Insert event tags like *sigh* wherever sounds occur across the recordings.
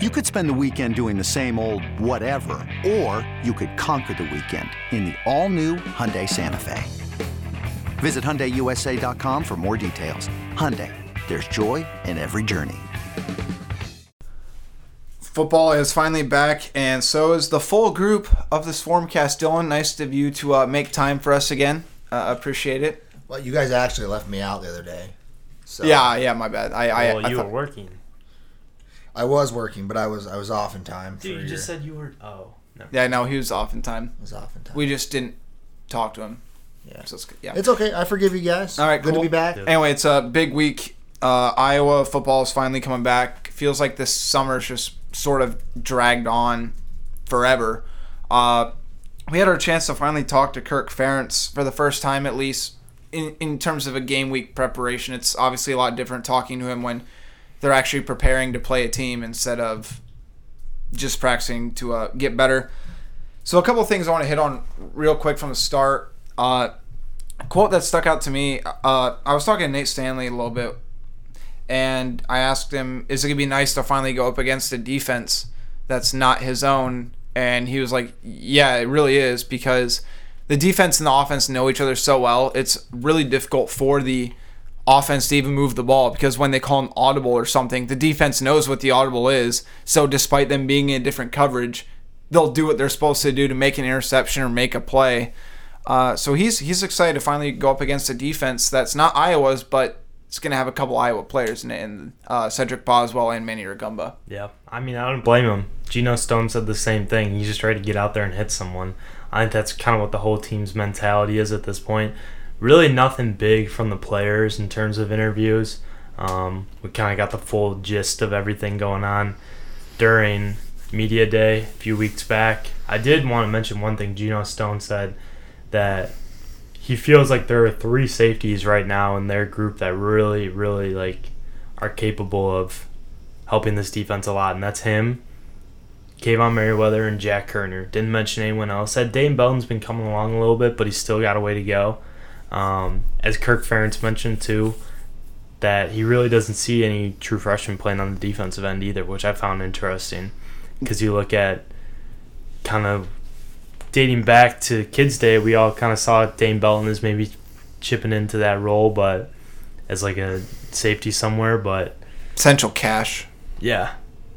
You could spend the weekend doing the same old whatever, or you could conquer the weekend in the all-new Hyundai Santa Fe. Visit HyundaiUSA.com for more details. Hyundai, there's joy in every journey. Football is finally back, and so is the full group of this Formcast. Dylan, nice of you to uh, make time for us again. Uh, appreciate it. Well, you guys actually left me out the other day. So Yeah, yeah, my bad. I, I, I you thought- were working. I was working, but I was I was off in time. Dude, for you just said you were. Oh, no. yeah, no, he was off in time. I was off in time. We just didn't talk to him. Yeah. So it's, yeah. it's okay. I forgive you guys. All right, good cool. to be back. Yeah. Anyway, it's a big week. Uh, Iowa football is finally coming back. Feels like this summer's just sort of dragged on forever. Uh, we had our chance to finally talk to Kirk Ferentz for the first time, at least in, in terms of a game week preparation. It's obviously a lot different talking to him when they're actually preparing to play a team instead of just practicing to uh, get better. So, a couple of things I want to hit on real quick from the start. Uh, quote that stuck out to me. Uh, I was talking to Nate Stanley a little bit, and I asked him, "Is it gonna be nice to finally go up against a defense that's not his own?" And he was like, "Yeah, it really is because the defense and the offense know each other so well. It's really difficult for the offense to even move the ball because when they call an audible or something, the defense knows what the audible is. So despite them being in a different coverage, they'll do what they're supposed to do to make an interception or make a play." Uh, so he's he's excited to finally go up against a defense that's not Iowa's, but it's going to have a couple Iowa players in it, and uh, Cedric Boswell and Manny Rugamba. Yeah, I mean, I don't blame him. Geno Stone said the same thing. He just tried to get out there and hit someone. I think that's kind of what the whole team's mentality is at this point. Really, nothing big from the players in terms of interviews. Um, we kind of got the full gist of everything going on during media day a few weeks back. I did want to mention one thing. Geno Stone said that he feels like there are three safeties right now in their group that really, really like are capable of helping this defense a lot, and that's him, Kaevon Merriweather, and Jack Koerner. Didn't mention anyone else. Said Dane Belton's been coming along a little bit, but he's still got a way to go. Um, as Kirk Ferentz mentioned too, that he really doesn't see any true freshmen playing on the defensive end either, which I found interesting. Because you look at kind of dating back to Kids Day, we all kind of saw Dane Belton as maybe chipping into that role, but as like a safety somewhere. But Central Cash. yeah,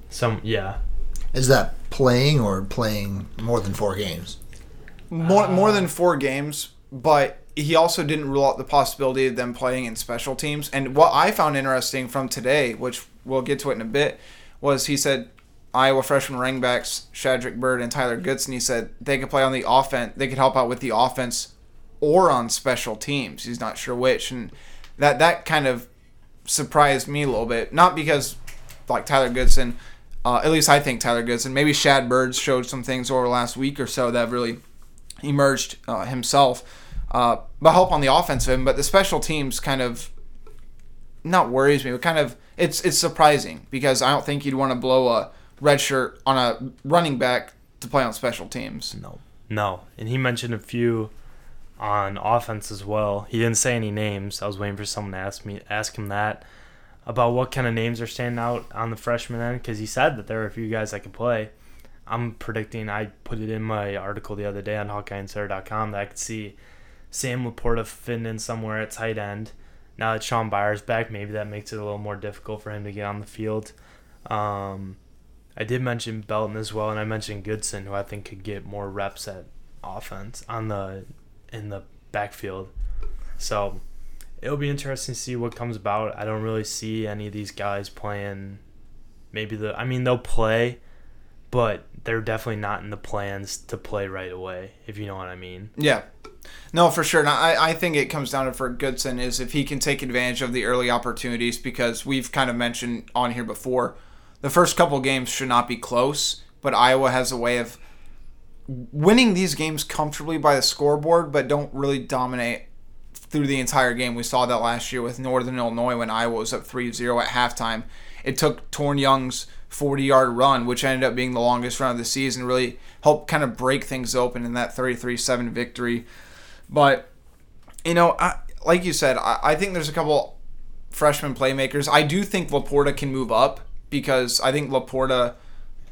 some yeah, Is that playing or playing more than four games? More more than four games, but he also didn't rule out the possibility of them playing in special teams. And what I found interesting from today, which we'll get to it in a bit, was he said Iowa freshman running backs Shadrick Byrd and Tyler Goodson. He said they could play on the offense. They could help out with the offense or on special teams. He's not sure which, and that that kind of surprised me a little bit. Not because like Tyler Goodson, uh, at least I think Tyler Goodson. Maybe Shad Byrd's showed some things over the last week or so that really emerged uh, himself. Uh, but help on the offensive end, but the special teams kind of not worries me, but kind of it's it's surprising because I don't think you'd want to blow a red shirt on a running back to play on special teams. No. no. And he mentioned a few on offense as well. He didn't say any names. I was waiting for someone to ask me ask him that about what kind of names are standing out on the freshman end because he said that there are a few guys that can play. I'm predicting. I put it in my article the other day on HawkeyeInsider.com that I could see Sam Laporta fitting in somewhere at tight end. Now that Sean Beyer's back, maybe that makes it a little more difficult for him to get on the field. Um, I did mention Belton as well, and I mentioned Goodson, who I think could get more reps at offense on the in the backfield. So it'll be interesting to see what comes about. I don't really see any of these guys playing. Maybe the I mean they'll play, but they're definitely not in the plans to play right away. If you know what I mean. Yeah. No, for sure. And I, I think it comes down to for Goodson is if he can take advantage of the early opportunities because we've kind of mentioned on here before, the first couple games should not be close, but Iowa has a way of winning these games comfortably by the scoreboard, but don't really dominate through the entire game. We saw that last year with Northern Illinois when Iowa was up 3-0 at halftime. It took Toren Young's 40-yard run, which ended up being the longest run of the season, really helped kind of break things open in that 33-7 victory. But you know, I, like you said, I, I think there's a couple freshman playmakers. I do think Laporta can move up because I think Laporta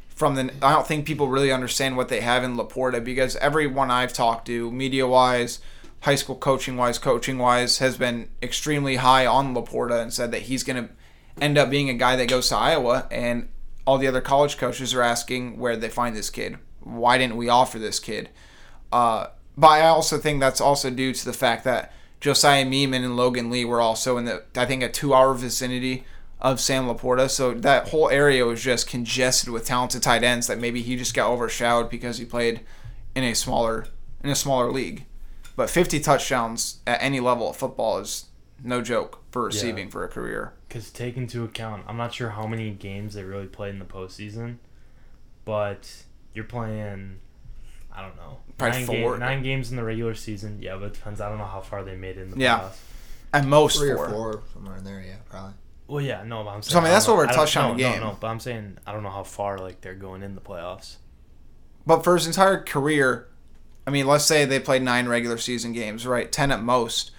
from the. I don't think people really understand what they have in Laporta because everyone I've talked to, media wise, high school coaching wise, coaching wise, has been extremely high on Laporta and said that he's going to end up being a guy that goes to Iowa. And all the other college coaches are asking where they find this kid. Why didn't we offer this kid? Uh, but I also think that's also due to the fact that Josiah Miamen and Logan Lee were also in the, I think, a two hour vicinity of Sam Laporta. So that whole area was just congested with talented tight ends that maybe he just got overshadowed because he played in a smaller in a smaller league. But 50 touchdowns at any level of football is no joke for receiving Yeah. for a career. Because take into account, I'm not sure how many games they really played in the postseason, but you're playing, I don't know, Probably nine, four. Game, nine games in the regular season. Yeah, but it depends. I don't know how far they made it in the Yeah. playoffs. At most Three four. or four, somewhere in there, yeah, probably. Well, yeah, no, but I'm saying. So, I mean, that's don't what we're touching on no, the game. No, no, but I'm saying I don't know how far like they're going in the playoffs. But for his entire career, I mean, let's say they played nine regular season games, right? Ten at most.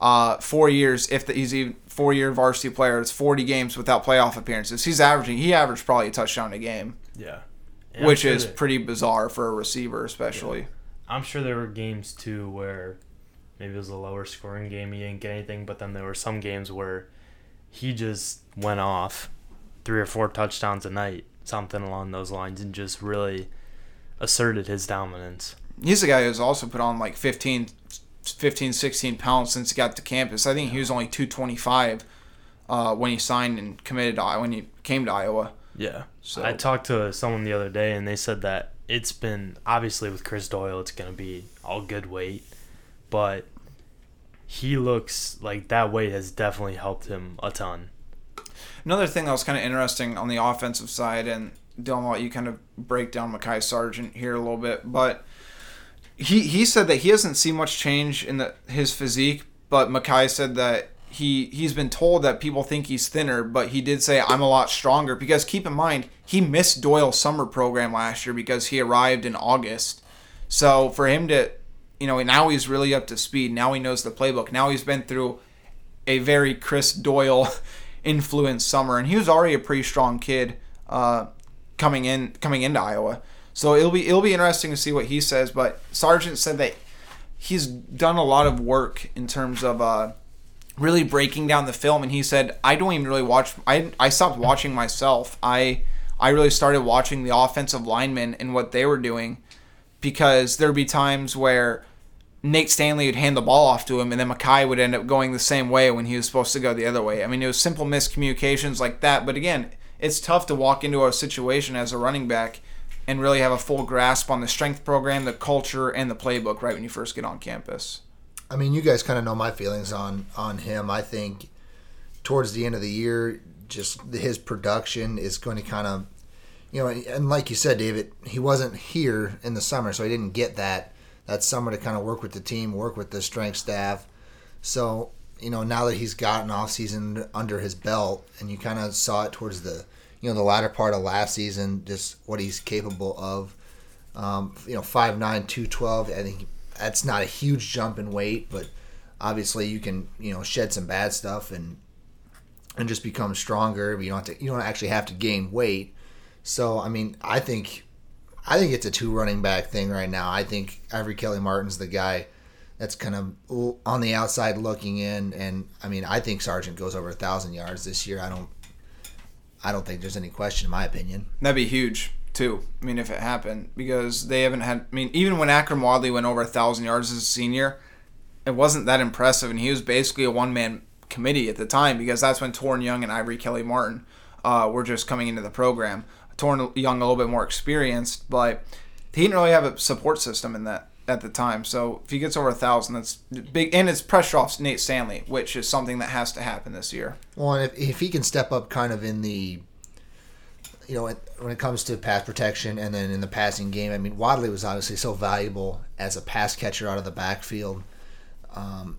Uh, four years, if the, he's a four year varsity player, it's 40 games without playoff appearances. He's averaging, he averaged probably a touchdown a game, Yeah. And which sure is that- pretty bizarre for a receiver, especially. I'm sure there were games too where maybe it was a lower scoring game, he didn't get anything, but then there were some games where he just went off three or four touchdowns a night, something along those lines, and just really asserted his dominance. He's a guy who's also put on like 15, 15 16 pounds since he got to campus. I think he was only 225 uh, when he signed and committed to Iowa, when he came to Iowa. Yeah. So- I talked to someone the other day, and they said that it's been obviously with Chris Doyle, it's going to be all good weight, but he looks like that weight has definitely helped him a ton. Another thing that was kind of interesting on the offensive side, and Dylan, I'll let you kind of break down Mekhi Sargent here a little bit, but he he said that he hasn't seen much change in the his physique, but Mekhi said that he he's been told that people think he's thinner, but he did say I'm a lot stronger because keep in mind he missed Doyle's summer program last year because he arrived in August. So for him to, you know, now he's really up to speed. Now he knows the playbook. Now he's been through a very Chris Doyle *laughs* influenced summer, and he was already a pretty strong kid uh, coming in coming into Iowa. So it'll be it'll be interesting to see what he says. But Sargent said that he's done a lot of work in terms of uh, really breaking down the film, and he said I don't even really watch. I I stopped watching myself. I I really started watching the offensive linemen and what they were doing because there'd be times where Nate Stanley would hand the ball off to him, and then Mekhi would end up going the same way when he was supposed to go the other way. I mean, it was simple miscommunications like that. But again, it's tough to walk into a situation as a running back and really have a full grasp on the strength program, the culture, and the playbook right when you first get on campus. I mean, you guys kind of know my feelings on on him. I think towards the end of the year, just his production is going to kind of, you know, and like you said, David, he wasn't here in the summer, so he didn't get that that summer to kind of work with the team, work with the strength staff. So you know, now that he's gotten off season under his belt, and you kind of saw it towards the you know the latter part of last season, just what he's capable of. Um, you know, 5'9", 212, I think that's not a huge jump in weight, but obviously you can you know shed some bad stuff and and just become stronger. You don't have to you don't actually have to gain weight. So I mean, I think I think it's a two running back thing right now. I think Ivory Kelly Martin's the guy that's kind of on the outside looking in, and I mean, I think Sargent goes over a thousand yards this year. I don't. I don't think there's any question, in my opinion. That'd be huge too. I mean, if it happened, because they haven't had. I mean, even when Akrum Wadley went over a thousand yards as a senior, it wasn't that impressive, and he was basically a one man committee at the time because that's when Toren Young and Ivory Kelly Martin uh, were just coming into the program. Toren Young a little bit more experienced, but he didn't really have a support system in that at the time. So if he gets over a thousand, that's big, and it's pressure off Nate Stanley, which is something that has to happen this year. Well, if, if he can step up kind of in the, you know, when it comes to pass protection and then in the passing game, I mean, Wadley was obviously so valuable as a pass catcher out of the backfield. Um,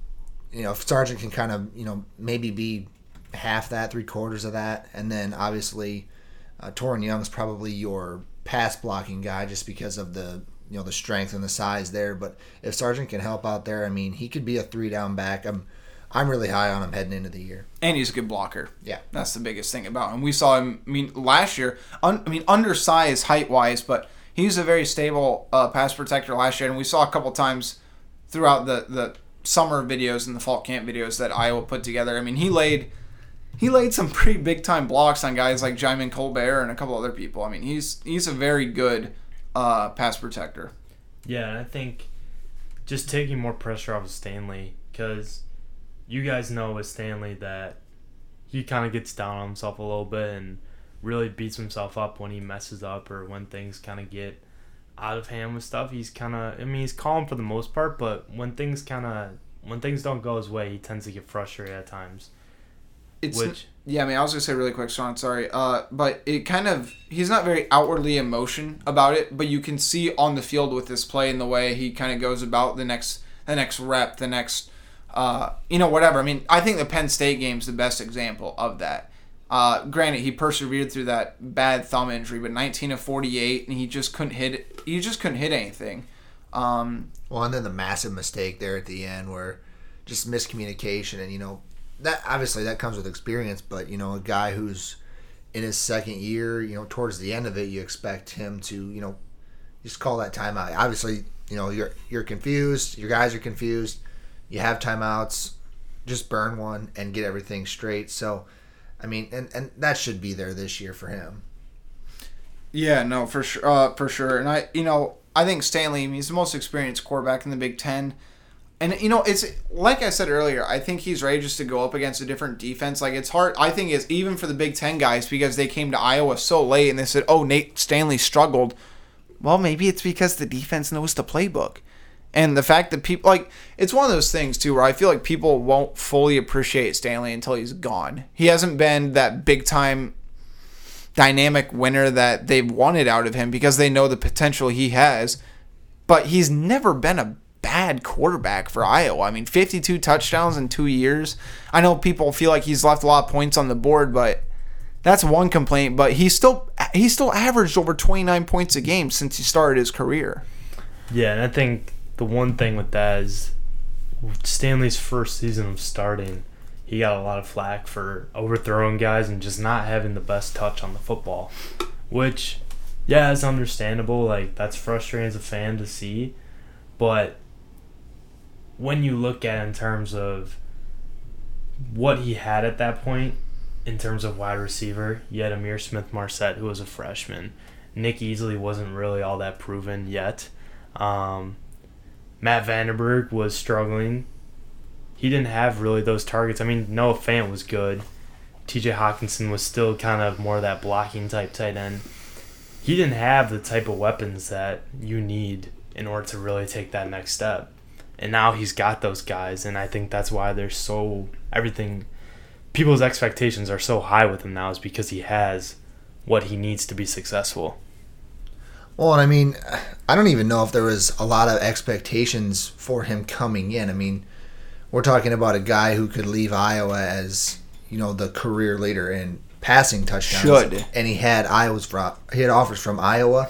you know, if Sargent can kind of, you know, maybe be half that, three quarters of that, and then obviously uh, Toren Young's probably your pass blocking guy just because of the you know the strength and the size there. But if Sargent can help out there, I mean, he could be a three down back. I'm I'm really high on him heading into the year. And he's a good blocker. Yeah. That's the biggest thing about him. We saw him, I mean, last year, un, I mean, undersized height wise, but he's a very stable uh, pass protector last year. And we saw a couple times throughout the, the summer videos and the fall camp videos that Iowa put together. I mean, he laid he laid some *laughs* pretty big time blocks on guys like Djimon Colbert and a couple other people. I mean, he's he's a very good uh, pass protector. Yeah, and I think just taking more pressure off of Stanley because you guys know with Stanley that he kind of gets down on himself a little bit and really beats himself up when he messes up or when things kind of get out of hand with stuff. He's kind of, I mean, he's calm for the most part, but when things kind of, when things don't go his way, he tends to get frustrated at times. It's Which- yeah, I mean, I was gonna say really quick, Sean. Sorry, uh, but it kind of he's not very outwardly emotion about it, but you can see on the field with this play and the way he kind of goes about the next the next rep, the next uh, you know whatever. I mean, I think the Penn State game's the best example of that. Uh, granted, he persevered through that bad thumb injury, but 19 of 48, and he just couldn't hit. He just couldn't hit anything. Um, Well, and then the massive mistake there at the end where just miscommunication and you know that obviously that comes with experience, but you know a guy who's in his second year, you know towards the end of it, you expect him to you know just call that timeout. Obviously, you know you're you're confused, your guys are confused, you have timeouts, just burn one and get everything straight. So, I mean, and and that should be there this year for him. Yeah, no, for sure, uh, for sure. And I, you know, I think Stanley. I mean, he's the most experienced quarterback in the Big Ten. And you know, it's like I said earlier. I think he's ready just to go up against a different defense. Like it's hard. I think it's even for the Big Ten guys because they came to Iowa so late and they said, "Oh, Nate Stanley struggled." Well, maybe it's because the defense knows the playbook. And the fact that people like it's one of those things too where I feel like people won't fully appreciate Stanley until he's gone. He hasn't been that big time dynamic winner that they've wanted out of him because they know the potential he has. But he's never been a bad quarterback for Iowa. I mean, 52 touchdowns in 2 years. I know people feel like he's left a lot of points on the board, but that's one complaint, but he still he still averaged over 29 points a game since he started his career. Yeah, and I think the one thing with that is Stanley's first season of starting, he got a lot of flack for overthrowing guys and just not having the best touch on the football, which, yeah, it's understandable. Like that's frustrating as a fan to see, but when you look at in terms of what he had at that point, in terms of wide receiver, you had Ihmir Smith Marsette, who was a freshman. Nick Easley wasn't really all that proven yet. Um, Matt VandeBerg was struggling. He didn't have really those targets. I mean, Noah Fant was good. TJ Hockenson was still kind of more of that blocking type tight end. He didn't have the type of weapons that you need in order to really take that next step. And now he's got those guys, and I think that's why they're so everything. People's expectations are so high with him now is because he has what he needs to be successful. Well, and I mean, I don't even know if there was a lot of expectations for him coming in. I mean, we're talking about a guy who could leave Iowa as you know the career leader in passing touchdowns. Should. and he had Iowa's he had offers from Iowa,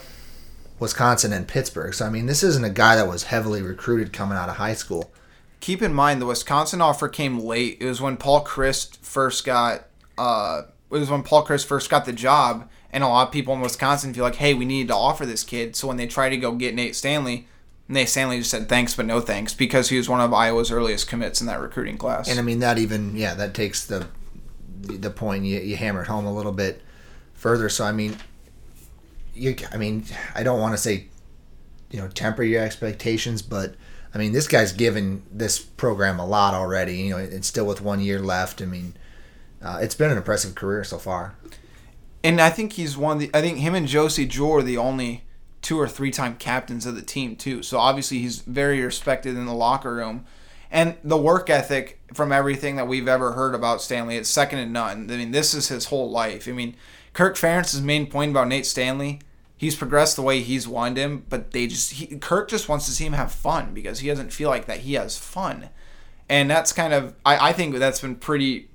Wisconsin, and Pittsburgh. So I mean, this isn't a guy that was heavily recruited coming out of high school. Keep in mind the Wisconsin offer came late. It was when Paul Chryst first got uh it was when Paul Chryst first got the job and a lot of people in Wisconsin feel like, "Hey, we need to offer this kid." So when they try to go get Nate Stanley, Nate Stanley just said thanks but no thanks because he was one of Iowa's earliest commits in that recruiting class. And I mean, that even yeah, that takes the the point you, you hammer it home a little bit further. So I mean, you I mean, I don't want to say you know temper your expectations, but I mean, this guy's given this program a lot already. You know, it's still with one year left. I mean, uh, it's been an impressive career so far. And I think he's one of the. I think him and Josey Jewell are the only two or three time captains of the team too. So obviously he's very respected in the locker room, and the work ethic from everything that we've ever heard about Stanley, it's second to none. I mean, this is his whole life. I mean, Kirk Ferentz's main point about Nate Stanley. He's progressed the way he's wanted him, but they just he, Kirk just wants to see him have fun because he doesn't feel like that he has fun, and that's kind of I, I think that's been pretty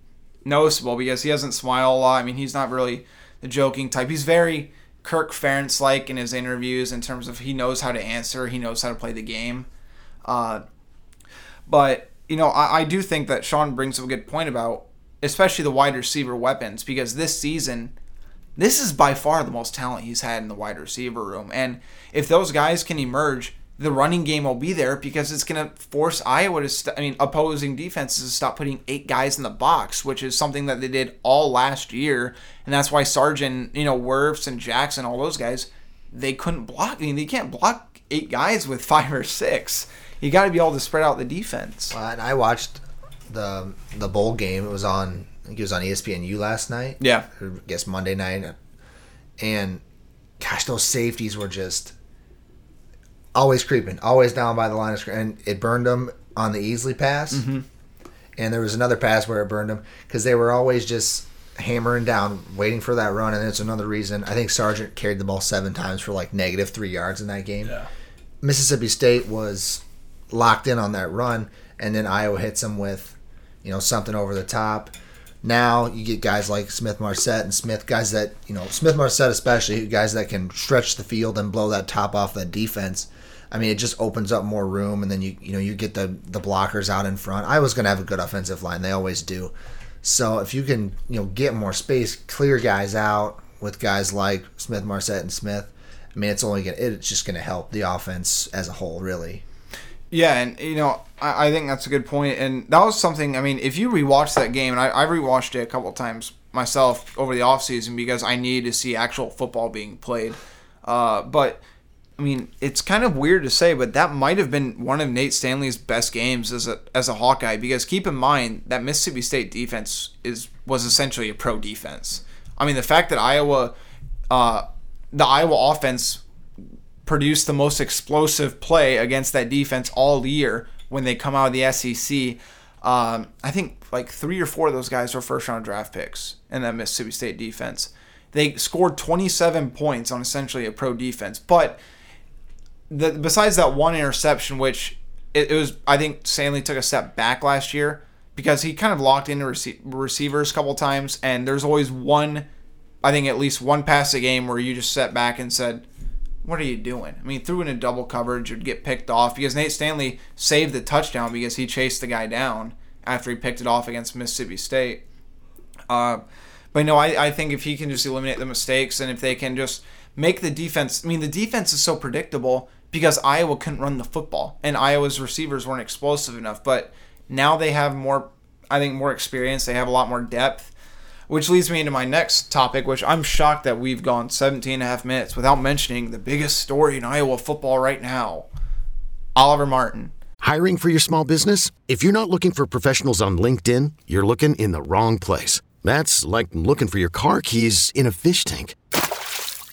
noticeable because he doesn't smile a lot. I mean, he's not really joking type. He's very Kirk Ferentz like in his interviews in terms of he knows how to answer, he knows how to play the game. Uh, but you know, I, I do think that Sean brings up a good point about, especially the wide receiver weapons, because this season, this is by far the most talent he's had in the wide receiver room. And if those guys can emerge, the running game will be there because it's going to force Iowa to, st- I mean, opposing defenses to stop putting eight guys in the box, which is something that they did all last year. And that's why Sargent, you know, Wirfs and Jackson, all those guys, they couldn't block. I mean, they can't block eight guys with *laughs* five or six. You got to be able to spread out the defense. Uh, and I watched the the bowl game. It was on. I think it was on ESPNU last night. Yeah. I guess Monday night. And gosh, those safeties were just always creeping, always down by the line of scrimmage, and it burned them on the Easley pass. Mm-hmm. And there was another pass where it burned them because they were always just hammering down, waiting for that run. And it's another reason. I think Sargent carried the ball seven times for like negative three yards in that game. Yeah. Mississippi State was locked in on that run, and then Iowa hits them with, you know, something over the top. Now you get guys like Smith Marsette and Smith, guys that you know Smith Marsette especially, guys that can stretch the field and blow that top off that defense. I mean, it just opens up more room, and then you you know you get the the blockers out in front. Iowa's going to have a good offensive line; they always do. So if you can you know get more space, clear guys out with guys like Smith Marsette and Smith, I mean, it's only gonna it's just going to help the offense as a whole, really. Yeah, and you know, I, I think that's a good point, and that was something. I mean, if you rewatch that game, and I, I rewatched it a couple times myself over the offseason because I needed to see actual football being played. Uh, but I mean, it's kind of weird to say, but that might have been one of Nate Stanley's best games as a as a Hawkeye because keep in mind that Mississippi State defense is was essentially a pro defense. I mean, the fact that Iowa, uh, the Iowa offense produced the most explosive play against that defense all year when they come out of the SEC. Um, I think like three or four of those guys were first round draft picks in that Mississippi State defense. They scored 27 points on essentially a pro defense, but the, besides that one interception, which it, it was, I think Stanley took a step back last year because he kind of locked into rece- receivers a couple times, and there's always one, I think at least one pass a game where you just sat back and said, "What are you doing?" I mean, threw in a double coverage, would get picked off because Nate Stanley saved the touchdown because he chased the guy down after he picked it off against Mississippi State. Uh, but no, I, I think if he can just eliminate the mistakes and if they can just make the defense, I mean, the defense is so predictable because Iowa couldn't run the football and Iowa's receivers weren't explosive enough. But now they have more, I think, more experience. They have a lot more depth, which leads me into my next topic, which I'm shocked that we've gone 17 and a half minutes without mentioning the biggest story in Iowa football right now Oliver Martin. Hiring for your small business? If you're not looking for professionals on LinkedIn, you're looking in the wrong place. That's like looking for your car keys in a fish tank.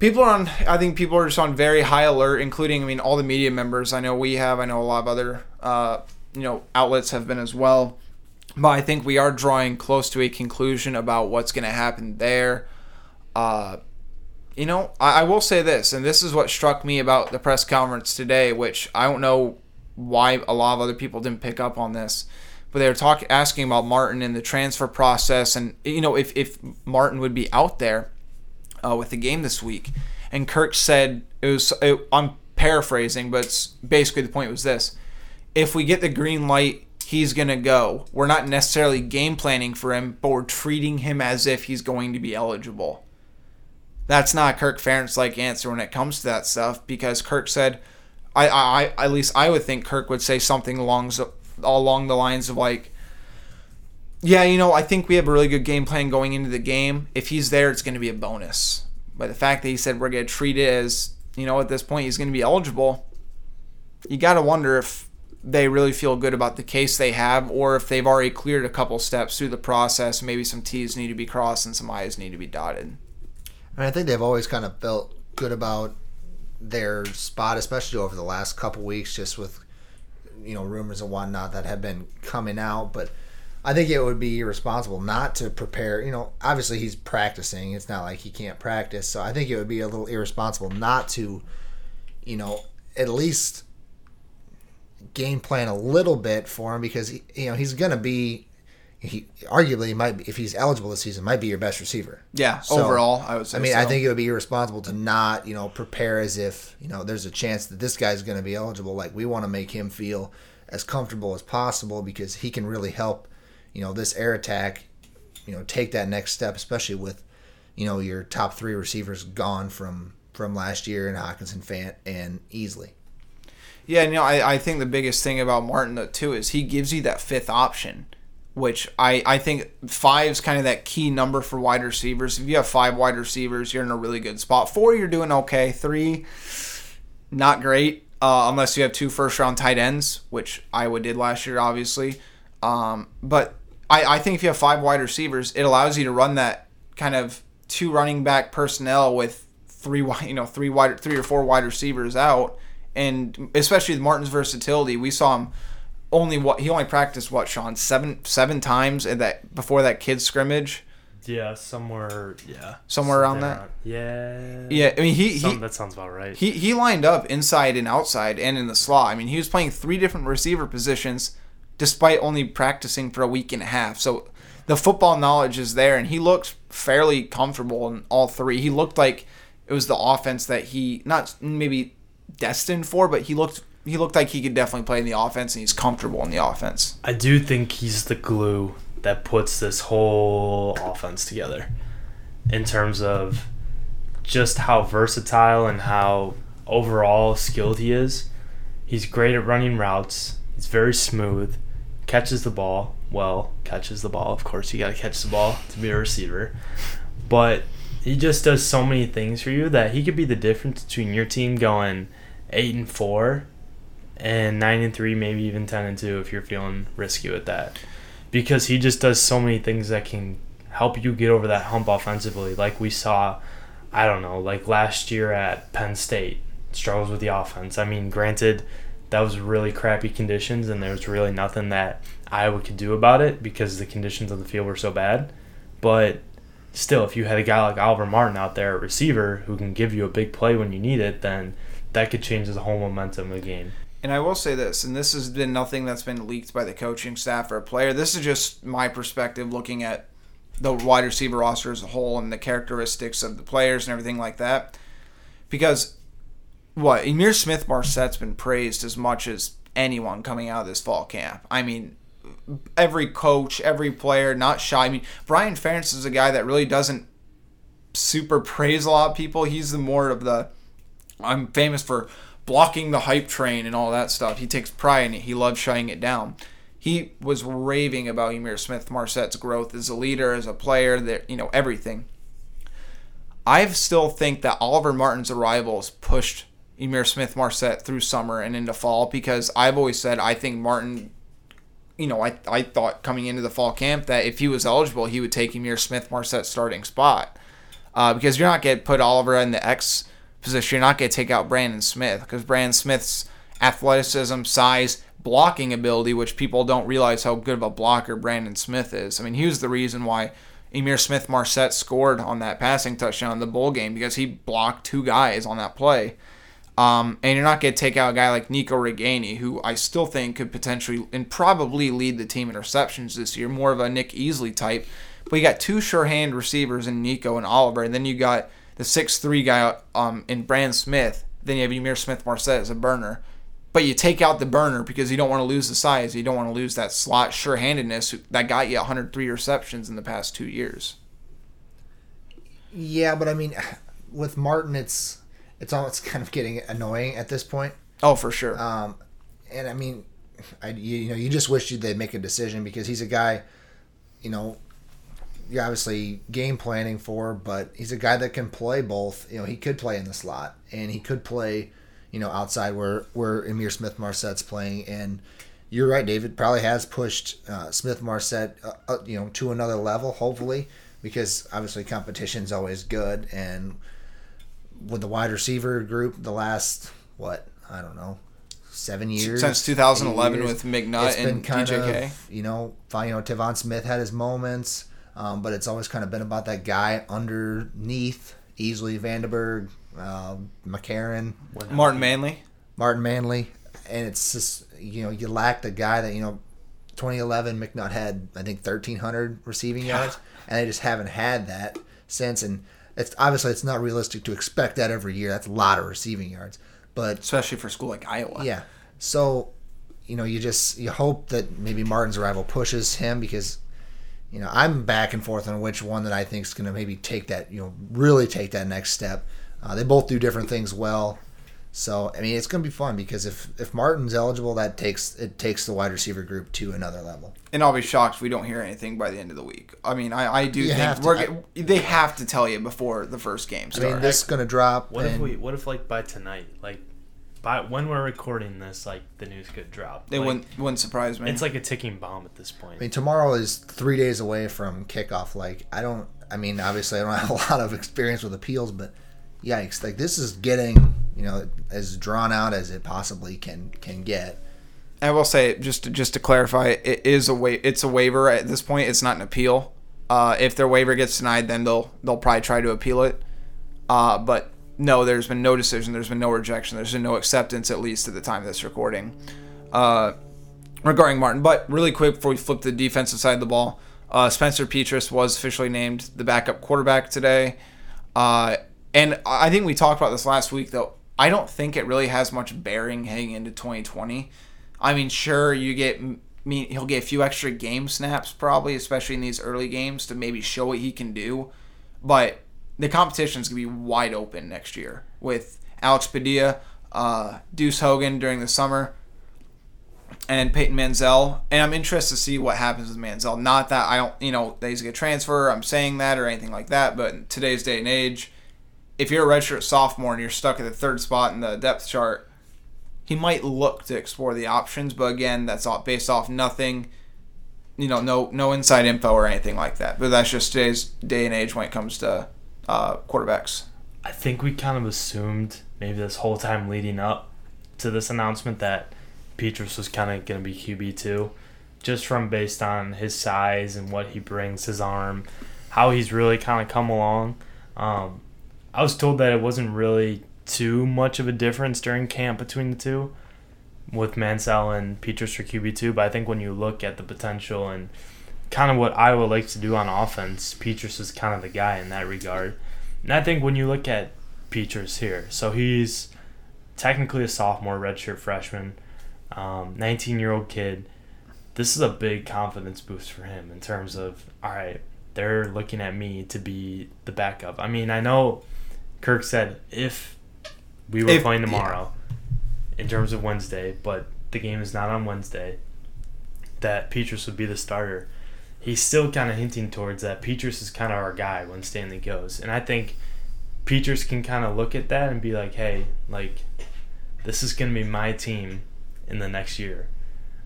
People are on. I think people are just on very high alert, including I mean all the media members. I know we have. I know a lot of other uh, you know outlets have been as well. But I think we are drawing close to a conclusion about what's going to happen there. Uh, you know, I, I will say this, and this is what struck me about the press conference today, which I don't know why a lot of other people didn't pick up on this but they were talking asking about Martin and the transfer process, and you know if if Martin would be out there uh, with the game this week, and Kirk said it was. It, I'm paraphrasing, but basically the point was this: if we get the green light, he's gonna go. We're not necessarily game planning for him, but we're treating him as if he's going to be eligible. That's not Kirk Ferentz like answer when it comes to that stuff because Kirk said. I, I, I, at least I would think Kirk would say something along along the lines of like, yeah, you know, I think we have a really good game plan going into the game. If he's there, it's going to be a bonus. But the fact that he said we're going to treat it as, you know, at this point he's going to be eligible, you got to wonder if they really feel good about the case they have or if they've already cleared a couple steps through the process. Maybe some T's need to be crossed and some I's need to be dotted. I mean, I think they've always kind of felt good about their spot, especially over the last couple weeks, just with you know rumors and whatnot that have been coming out. But I think it would be irresponsible not to prepare. You know, obviously he's practicing. It's not like he can't practice. So I think it would be a little irresponsible not to, you know, at least game plan a little bit for him because he, you know he's going to be. He arguably might be if he's eligible this season might be your best receiver. Yeah, So, overall, I would say. I mean, I think it would be irresponsible to not, you know, prepare as if, you know, there's a chance that this guy's going to be eligible. Like, we want to make him feel as comfortable as possible because he can really help, you know, this air attack, you know, take that next step, especially with, you know, your top three receivers gone from from last year in Hockenson, Fant, and Easley. Yeah, you know, I, I think the biggest thing about Martin though too is he gives you that fifth option, which I, I think five's kind of that key number for wide receivers. If you have five wide receivers, you're in a really good spot. Four, you're doing okay. Three, not great, uh, unless you have two first round tight ends, which Iowa did last year, obviously. Um, but I, I think if you have five wide receivers, it allows you to run that kind of two running back personnel with three wi- you know three wide three or four wide receivers out, and especially with Martin's versatility, we saw him only what he only practiced what Sean seven seven times at that before that kids scrimmage. Yeah, somewhere. Yeah, Somewhere around Something that? Yeah. Yeah, I mean he Some- he that sounds about right. he he lined up inside and outside and in the slot. I mean he was playing three different receiver positions despite only practicing for a week and a half. So the football knowledge is there, and he looked fairly comfortable in all three. He looked like it was the offense that he not maybe destined for, but he looked he looked like he could definitely play in the offense, and he's comfortable in the offense. I do think he's the glue that puts this whole offense together in terms of just how versatile and how overall skilled he is. He's great at running routes. He's very smooth, catches the ball well, catches the ball. Of course, you got to catch the ball to be a receiver. But he just does so many things for you that he could be the difference between your team going 8 and 4 and 9 and 3, maybe even 10 and 2 if you're feeling risky with that because he just does so many things that can help you get over that hump offensively. Like we saw, I don't know, like last year at Penn State, struggles with the offense. I mean, granted, that was really crappy conditions, and there was really nothing that Iowa could do about it because the conditions on the field were so bad. But still, if you had a guy like Oliver Martin out there, a receiver who can give you a big play when you need it, then that could change the whole momentum of the game. And I will say this, and this has been nothing that's been leaked by the coaching staff or a player. This is just my perspective looking at the wide receiver roster as a whole and the characteristics of the players and everything like that. Because what Ihmir Smith Marsette's been praised as much as anyone coming out of this fall camp. I mean, every coach, every player, not shy. I mean, Brian Ferentz is a guy that really doesn't super praise a lot of people. He's the more of the I'm famous for blocking the hype train and all that stuff. He takes pride in it. He loves shutting it down. He was raving about Ihmir Smith Marsette's growth as a leader, as a player, that you know everything. I still think that Oliver Martin's arrival arrivals pushed Ihmir Smith Marsette through summer and into fall because I've always said I think Martin, you know, I, I thought coming into the fall camp that if he was eligible, he would take Ihmir Smith Marsette's starting spot uh, because you're not going to put Oliver in the X position. You're not going to take out Brandon Smith because Brandon Smith's athleticism, size, blocking ability, which people don't realize how good of a blocker Brandon Smith is. I mean, he was the reason why Ihmir Smith Marsette scored on that passing touchdown in the bowl game because he blocked two guys on that play. Um, and you're not going to take out a guy like Nico Ragaini, who I still think could potentially and probably lead the team in receptions this year, more of a Nick Easley type. But you got two sure hand receivers in Nico and Oliver, and then you got the six three guy um, in Brand Smith. Then you have Ihmir Smith Marsette as a burner. But you take out the burner because you don't want to lose the size. You don't want to lose that slot sure handedness that got you 103 receptions in the past two years. Yeah, but I mean, *sighs* with Martin, it's it's almost kind of getting annoying at this point. Oh, for sure. Um, and I mean, I you, you know you just wish you they'd make a decision because he's a guy, you know, you're obviously game planning for, but he's a guy that can play both. You know, he could play in the slot and he could play, you know, outside where where Ihmir Smith Marsette's playing. And you're right, David probably has pushed uh, Smith Marsette, uh, uh, you know, to another level. Hopefully, because obviously competition's always good and with the wide receiver group the last what I don't know seven years Since 2011 years. with McNutt It's been and kind DJK. Of, you know, fine, you know, Tevaun Smith had his moments, um, but it's always kind of been about that guy underneath, Easley VandeBerg, um, McCarron, Martin Manley. Martin Manley, and it's just you know you lack the guy that you know. 2011, McNutt had I think 1,300 receiving yards, and they just haven't had that since. And it's obviously it's not realistic to expect that every year. That's a lot of receiving yards, but especially for a school like Iowa. yeah. So, you know, you just you hope that maybe Martin's arrival pushes him because, you know, I'm back and forth on which one that I think is going to maybe take that, you know, really take that next step. Uh, they both do different things well. So I mean, it's going to be fun because if if Martin's eligible, that takes it takes the wide receiver group to another level. And I'll be shocked if we don't hear anything by the end of the week. I mean, I, I do You have think to. we're I- they have to tell you before the first game Starts. I mean, this is going to drop. What if we? What if like by tonight, like by when we're recording this, like the news could drop. it Like, wouldn't wouldn't surprise me. It's like a ticking bomb at this point. I mean, tomorrow is three days away from kickoff. Like, I don't. I mean, obviously, I don't *laughs* have a lot of experience with appeals, but yikes! Like, this is getting you know as drawn out as it possibly can can get. I will say just to, just to clarify, it is a wa- It's a waiver at this point. It's not an appeal. Uh, if their waiver gets denied, then they'll they'll probably try to appeal it. Uh, but no, there's been no decision. There's been no rejection. There's been no acceptance, at least at the time of this recording, uh, regarding Martin. But really quick before we flip the defensive side of the ball, uh, Spencer Petras was officially named the backup quarterback today. Uh, and I think we talked about this last week, though. I don't think it really has much bearing heading into 2020. I mean, sure, you get m- me. He'll get a few extra game snaps probably, especially in these early games to maybe show what he can do. But the competition is gonna be wide open next year with Alex Padilla, uh, Deuce Hogan during the summer, and Peyton Mansell. And I'm interested to see what happens with Mansell. Not that I don't, you know, that he's gonna transfer. I'm saying that or anything like that. But in today's day and age, if you're a redshirt sophomore and you're stuck at the third spot in the depth chart, he might look to explore the options. But again, that's all based off nothing, you know, no no inside info or anything like that. But that's just today's day and age when it comes to uh, quarterbacks. I think we kind of assumed maybe this whole time leading up to this announcement that Petras was kind of going to be QB two, just from based on his size and what he brings, his arm, how he's really kind of come along. Um, I was told that it wasn't really too much of a difference during camp between the two, with Mansell and Petras for QB two. But I think when you look at the potential and kind of what Iowa likes to do on offense, Petras is kind of the guy in that regard. And I think when you look at Petras here, so he's technically a sophomore, redshirt freshman, um, 19 year old kid. This is a big confidence boost for him in terms of, all right, they're looking at me to be the backup. I mean, I know Kirk said if we were If- playing tomorrow in terms of Wednesday, but the game is not on Wednesday, that Petras would be the starter. He's still kind of hinting towards that Petras is kind of our guy when Stanley goes. And I think Petras can kind of look at that and be like, hey, like, this is going to be my team in the next year.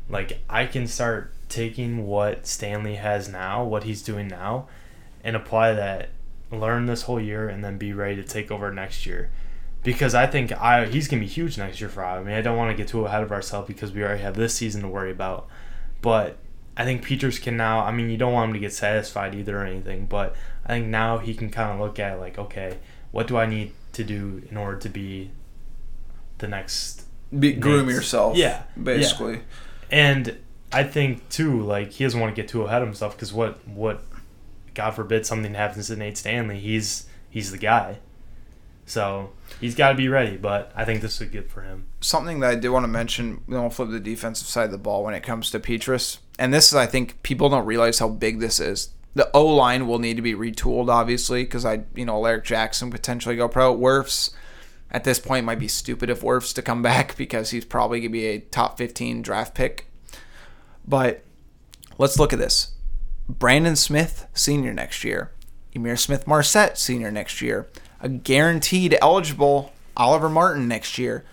Like, I can start taking what Stanley has now, what he's doing now, and apply that, learn this whole year, and then be ready to take over next year. Because I think I he's going to be huge next year for Iowa. I mean, I don't want to get too ahead of ourselves because we already have this season to worry about. But I think Peters can now. I mean, you don't want him to get satisfied either or anything, but I think now he can kind of look at like, okay, what do I need to do in order to be the next? Be, groom Nate's- yourself. Yeah, basically. And I think too, like he doesn't want to get too ahead of himself because what what, God forbid something happens to Nate Stanley, he's he's the guy. So he's got to be ready, but I think this would good for him. something that I did want to mention, then we'll flip the defensive side of the ball when it comes to Petras. And this is, I think, people don't realize how big this is. The O line will need to be retooled, obviously, because I, you know, Alaric Jackson potentially go pro. Wirfs, at this point, might be stupid if Wirfs to come *laughs* back because he's probably going to be a top 15 draft pick. But let's look at this Brandon Smith, senior next year. Ihmir Smith Marsette, senior next year. A guaranteed eligible Oliver Martin next year.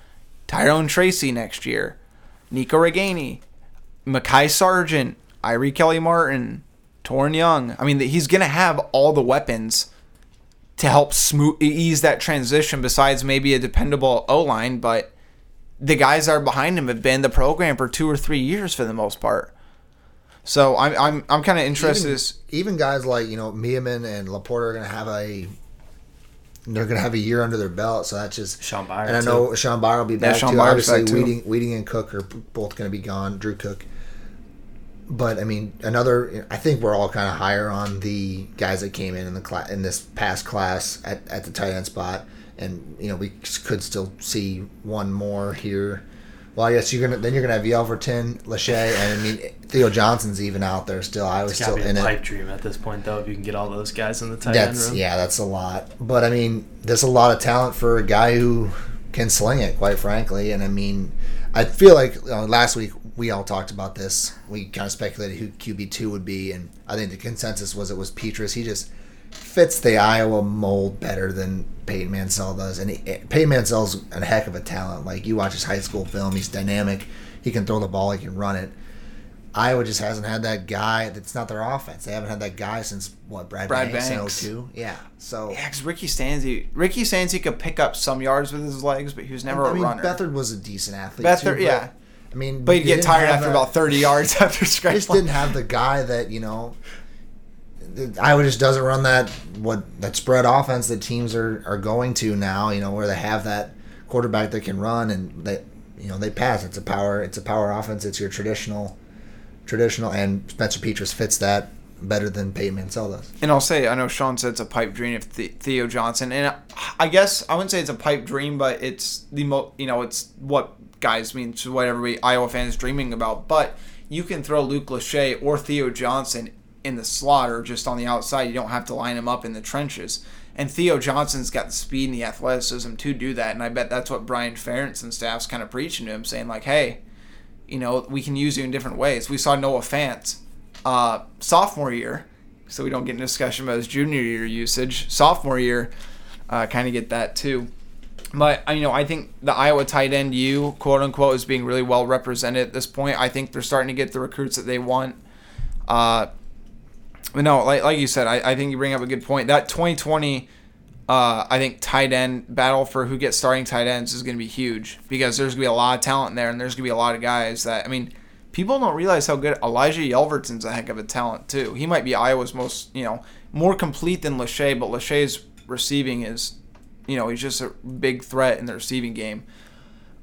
Tyrone Tracy next year. Nico Ragaini. Mekhi Sargent. Ivory Kelly Martin. Toren Young. I mean, he's going to have all the weapons to help smooth ease that transition besides maybe a dependable O line, but the guys that are behind him have been the program for two or three years for the most part. So I'm I'm I'm kind of interested. even, as- even guys like you know Miamen and Laporta are going to have a they're going to have a year under their belt, so that's just Sean Beyer, And I know Sean Beyer will be back Sean too. Beyer's Obviously, back, too. Wieting, Wieting and Cook are both going to be gone. Drew Cook. But I mean, another. I think we're all kind of higher on the guys that came in in the class in this past class at, at the tight end spot, and you know we could still see one more here. Well, I guess you're gonna then you're gonna have Yelverton, Lachey, and I mean Theo Johnson's even out there still. I was still be in a it. pipe dream at this point, though, if you can get all those guys in the tight end room. yeah, that's a lot. But I mean, there's a lot of talent for a guy who can sling it, quite frankly. And I mean, I feel like you know, last week we all talked about this. We kind of speculated who QB two would be, and I think the consensus was it was Petras. He just fits the Iowa mold better than Peyton Mansell does, and he, Peyton Mansell's a heck of a talent. Like you watch his high school film, he's dynamic. He can throw the ball. He can run it. Iowa just hasn't had that guy. That's not their offense. They haven't had that guy since what Brad, Brad Banks, Banks. in 02? Yeah. So yeah, because Ricky Stanzi, Ricky Stanzi could pick up some yards with his legs, but he was never I a mean, runner. Beathard was a decent athlete. Beathard, too, yeah. I mean, but he'd get tired after that- about 30 yards *laughs* after scratch. just didn't have the guy that you know. Iowa just doesn't run that what that spread offense that teams are, are going to now. You know where they have that quarterback that can run and they you know they pass. It's a power. It's a power offense. It's your traditional, traditional, and Spencer Petras fits that better than Peyton Mansell does. And I'll say, I know Sean said it's a pipe dream if the, Theo Johnson, and I guess I wouldn't say it's a pipe dream, but it's the mo, you know, it's what guys mean to what everybody Iowa fans dreaming about. But you can throw Luke Lachey or Theo Johnson in the slot or just on the outside. You don't have to line them up in the trenches. And Theo Johnson's got the speed and the athleticism to do that, and I bet that's what Brian Ferentz and staff's kind of preaching to him, saying like, hey, you know, we can use you in different ways. We saw Noah Fant uh, sophomore year, so we don't get in discussion about his junior year usage. Sophomore year, uh, kind of get that too. But uh, you know, I think the Iowa tight end U, quote unquote, is being really well represented at this point. I think they're starting to get the recruits that they want. Uh, but no, like like you said, I, I think you bring up a good point. That 2020, uh, I think tight end battle for who gets starting tight ends is going to be huge because there's going to be a lot of talent there, and there's going to be a lot of guys that I mean, people don't realize how good Elijah Yelverton's a heck of a talent too. He might be Iowa's most you know more complete than Lachey, but Lachey's receiving is, you know, he's just a big threat in the receiving game.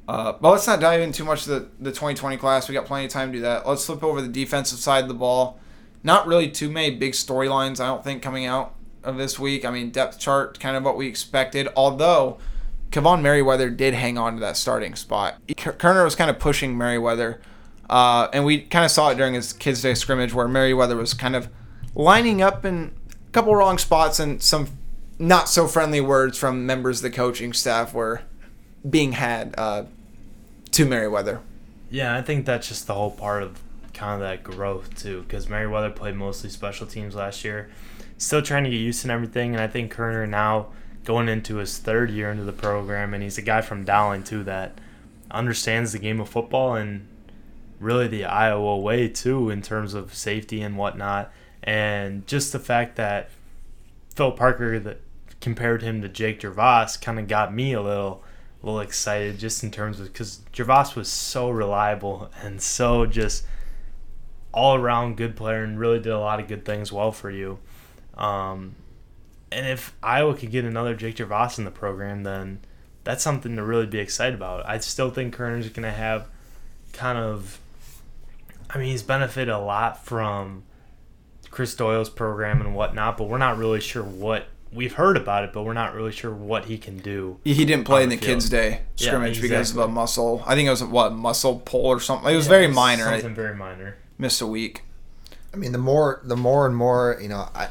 Uh, but let's not dive in too much to the, the 2020 class. We got plenty of time to do that. Let's flip over the defensive side of the ball. Not really too many big storylines, I don't think, coming out of this week. I mean, depth chart, kind of what we expected. Although, Kaevon Merriweather did hang on to that starting spot. Koerner was kind of pushing Merriweather. Uh, and we kind of saw it during his Kids Day scrimmage where Merriweather was kind of lining up in a couple wrong spots and some not so friendly words from members of the coaching staff were being had uh, to Merriweather. Yeah, I think that's just the whole part of kind of that growth too, because Merriweather played mostly special teams last year, still trying to get used to everything, and I think Koerner now going into his third year into the program, and he's a guy from Dowling too that understands the game of football and really the Iowa way too in terms of safety and whatnot, and just the fact that Phil Parker that compared him to Jake Gervase kind of got me a little a little excited just in terms of because Gervase was so reliable and so just all around good player and really did a lot of good things well for you. Um, and if Iowa could get another Jake Gervase in the program, then that's something to really be excited about. I still think Koerner's going to have kind of, I mean, he's benefited a lot from Chris Doyle's program and whatnot, but we're not really sure what we've heard about it, but we're not really sure what he can do. He didn't play in the the Kids. Day Yeah, scrimmage because of a muscle. I think it was what muscle pull or something. It was very minor. Something very minor. Missed a week. I mean, the more, the more and more, you know, I,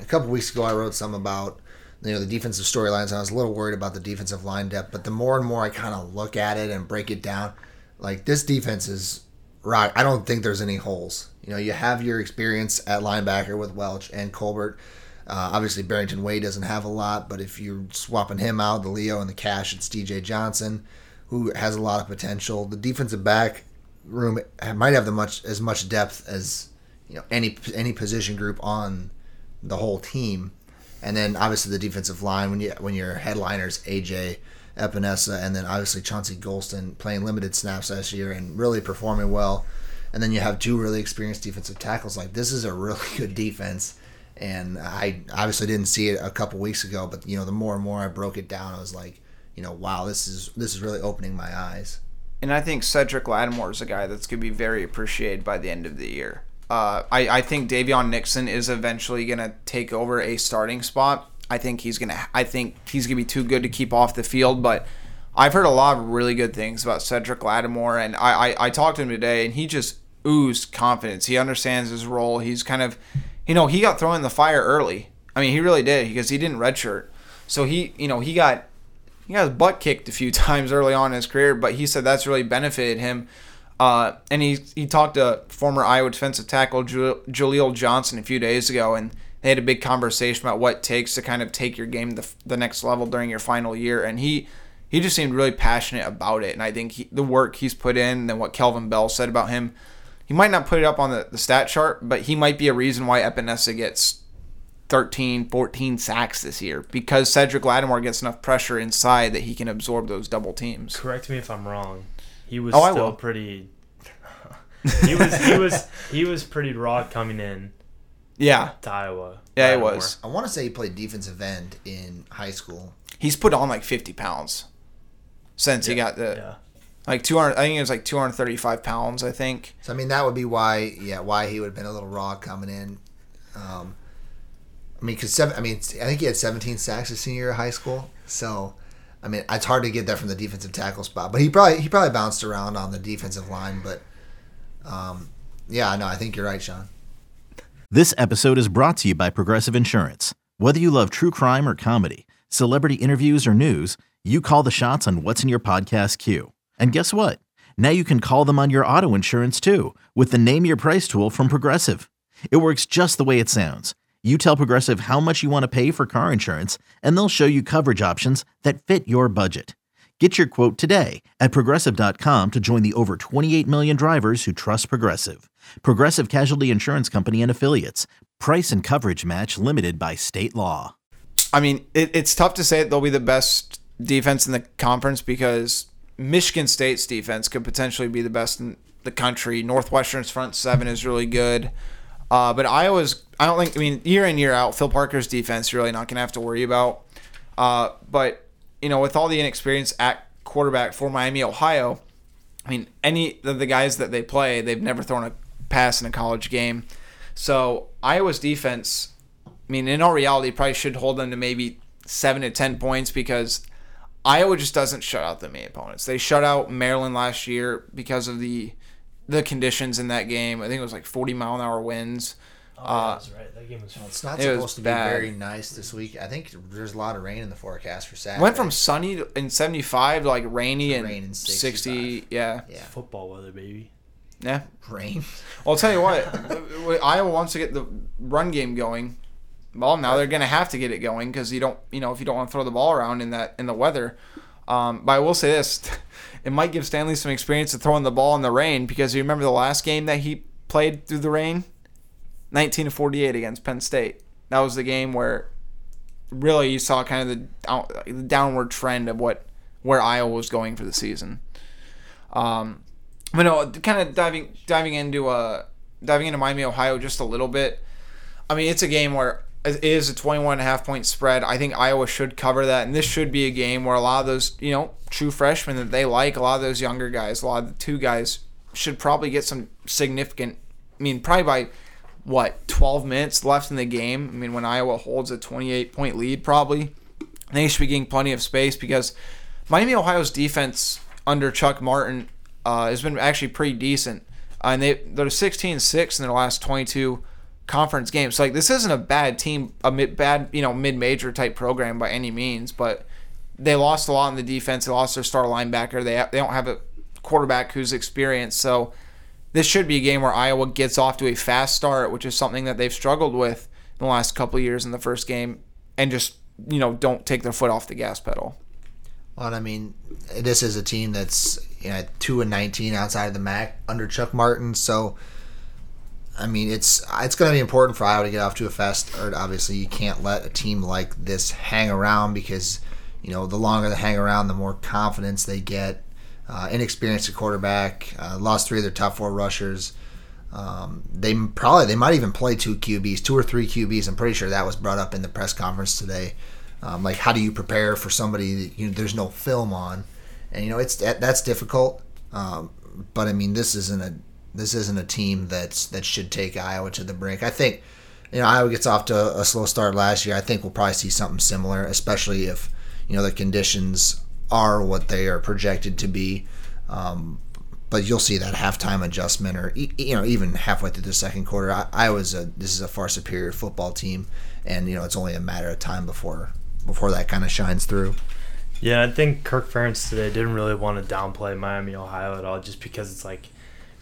a couple weeks ago I wrote some about, you know, the defensive storylines. and I was a little worried about the defensive line depth, but the more and more I kind of look at it and break it down, like this defense is right. I don't think there's any holes. You know, you have your experience at linebacker with Welch and Colbert. Uh, obviously, Barrington Wade doesn't have a lot, but if you're swapping him out, the Leo and the Cash, it's DJ Johnson, who has a lot of potential. The defensive back room might have the much as much depth as you know any any position group on the whole team, and then obviously the defensive line when you when your headliners AJ Epenesa, and then obviously Chauncey Golston playing limited snaps last year and really performing well. And then you have two really experienced defensive tackles. Like this is a really *laughs* good defense, and I obviously didn't see it a couple weeks ago, but you know the more and more I broke it down, I was like, you know, wow, this is this is really opening my eyes. And I think Cedric Lattimore is a guy that's going to be very appreciated by the end of the year. Uh, I, I think Daviyon Nixon is eventually going to take over a starting spot. I think he's gonna. I think he's gonna be too good to keep off the field. But I've heard a lot of really good things about Cedric Lattimore, and I, I, I talked to him today, and he just oozed confidence. He understands his role. He's kind of, you know, he got thrown in the fire early. I mean, he really did because he didn't redshirt. So he, you know, he got he got his butt kicked a few *laughs* times early on in his career, but he said that's really benefited him. Uh, and he he talked to former Iowa defensive tackle Jaleel Johnson a few days ago, and they had a big conversation about what takes to kind of take your game the, the next level during your final year. And he he just seemed really passionate about it. And I think he, the work he's put in and what Kelvin Bell said about him, he might not put it up on the, the stat chart, but he might be a reason why Epenesa gets 13, 14 sacks this year because Cedric Lattimore gets enough pressure inside that he can absorb those double teams. Correct me if I'm wrong. He was oh, still pretty. *laughs* he was he was he was pretty raw coming in yeah. To Iowa. Yeah, it was. I want to say he played defensive end in high school. He's put on like 50 pounds since yeah. he got the. Yeah. Like 200, I think it was like 235 pounds, I think. So, I mean, that would be why, yeah, why he would have been a little raw coming in. Um, I mean, because seven. I mean, I think he had 17 sacks his senior year of high school. So, I mean, it's hard to get that from the defensive tackle spot. But he probably he probably bounced around on the defensive line. But, um, yeah, no, I think you're right, Sean. This episode is brought to you by Progressive Insurance. Whether you love true crime or comedy, celebrity interviews or news, you call the shots on what's in your podcast queue. And guess what? Now you can call them on your auto insurance too with the Name Your Price tool from Progressive. It works just the way it sounds. You tell Progressive how much you want to pay for car insurance, and they'll show you coverage options that fit your budget. Get your quote today at progressive.com to join the over 28 million drivers who trust Progressive. Progressive Casualty Insurance Company and Affiliates. Price and coverage match limited by state law. I mean, it, it's tough to say they'll be the best defense in the conference because Michigan State's defense could potentially be the best in the country. Northwestern's front seven is really good. Uh, but Iowa's, I don't think, I mean, year in, year out, Phil Parker's defense, you're really not going to have to worry about. Uh, but, you know, with all the inexperience at quarterback for Miami, Ohio, I mean, any of the guys that they play, they've never thrown a pass in a college game. So Iowa's defense, I mean, in all reality, probably should hold them to maybe seven to ten points because Iowa just doesn't shut out the main opponents. They shut out Maryland last year because of the the conditions in that game. I think it was like 40 mile an hour winds. Oh, uh, that's right. That game was. Well, it's not it supposed to be bad. very nice this week. I think there's a lot of rain in the forecast for Saturday. Went from sunny in 75 to like rainy and rain 60. Yeah. yeah. football weather, baby. Yeah. Rain. Well, I'll tell you what. *laughs* Iowa wants to get the run game going. Well, now they're going to have to get it going because you don't, you know, if you don't want to throw the ball around in that in the weather. Um, but I will say this: *laughs* it might give Stanley some experience of throwing the ball in the rain because you remember the last game that he played through the rain, 19 to 48 against Penn State. That was the game where really you saw kind of the, downward trend of what where Iowa was going for the season. Um, but no, kind of diving diving into uh diving into Miami, Ohio just a little bit. I mean, it's a game where is a 21 and a half point spread. I think Iowa should cover that, and this should be a game where a lot of those, you know, true freshmen that they like, a lot of those younger guys, a lot of the two guys should probably get some significant. I mean, probably by what 12 minutes left in the game. I mean, when Iowa holds a 28 point lead, probably they should be getting plenty of space because Miami, Ohio's defense under Chuck Martin uh, has been actually pretty decent. Uh, and they they're 16-6 in their last 22 conference games. So like this isn't a bad team, a mid, bad you know mid-major type program by any means, but they lost a lot in the defense. They lost their star linebacker. They they don't have a quarterback who's experienced. So this should be a game where Iowa gets off to a fast start, which is something that they've struggled with in the last couple years in the first game, and just you know don't take their foot off the gas pedal. Well, I mean, this is a team that's you know, two and nineteen outside of the MAC under Chuck Martin. So, I mean, it's it's going to be important for Iowa to get off to a fast start. Obviously, you can't let a team like this hang around because you know, the longer they hang around, the more confidence they get. Uh, inexperienced quarterback, uh, lost three of their top four rushers. Um, they probably they might even play two QBs, two or three QBs. I'm pretty sure that was brought up in the press conference today. Um, like, how do you prepare for somebody that you know, there's no film on? And you know, it's that's difficult. Um, but I mean, this isn't a this isn't a team that's that should take Iowa to the brink. I think you know Iowa gets off to a slow start last year. I think we'll probably see something similar, especially if you know the conditions are what they are projected to be. Um, but you'll see that halftime adjustment, or you know, even halfway through the second quarter. I, was a this is a far superior football team, and you know it's only a matter of time before before that kind of shines through. Yeah, I think Kirk Ferentz today didn't really want to downplay Miami, Ohio at all, just because it's like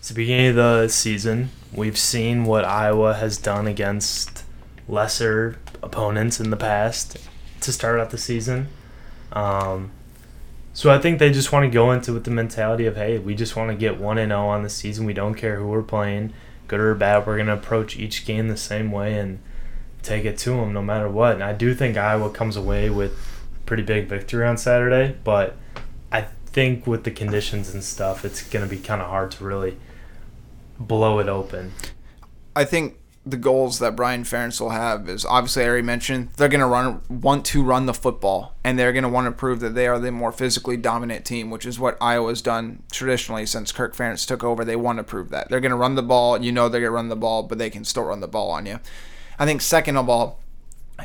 it's the beginning of the season. We've seen what Iowa has done against lesser opponents in the past to start out the season. Um, so I think they just want to go into with the mentality of, hey, we just want to get one and zero on the season. We don't care who we're playing, good or bad. We're gonna approach each game the same way and take it to them no matter what. And I do think Iowa comes away with pretty big victory on Saturday, but I think with the conditions and stuff, it's gonna be kind of hard to really blow it open. I think the goals that Brian Ferentz will have is obviously I already mentioned they're going to run want to run the football and they're going to want to prove that they are the more physically dominant team, which is what Iowa's done traditionally since Kirk Ferentz took over. They want to prove that they're going to run the ball. You know they're going to run the ball, but they can still run the ball on you. I think second of all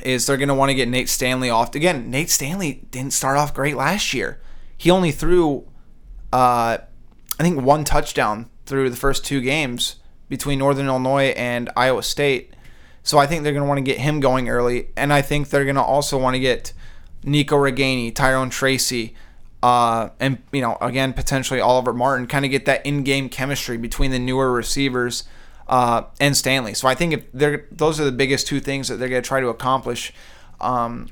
is they're going to want to get Nate Stanley off. Again, Nate Stanley didn't start off great last year. He only threw, uh, I think, one touchdown through the first two games between Northern Illinois and Iowa State. So I think they're going to want to get him going early. And I think they're going to also want to get Nico Ragaini, Tyrone Tracy, uh, and, you know, again, potentially Oliver Martin, kind of get that in game chemistry between the newer receivers uh, and Stanley. So I think if they're those are the biggest two things that they're going to try to accomplish. Um,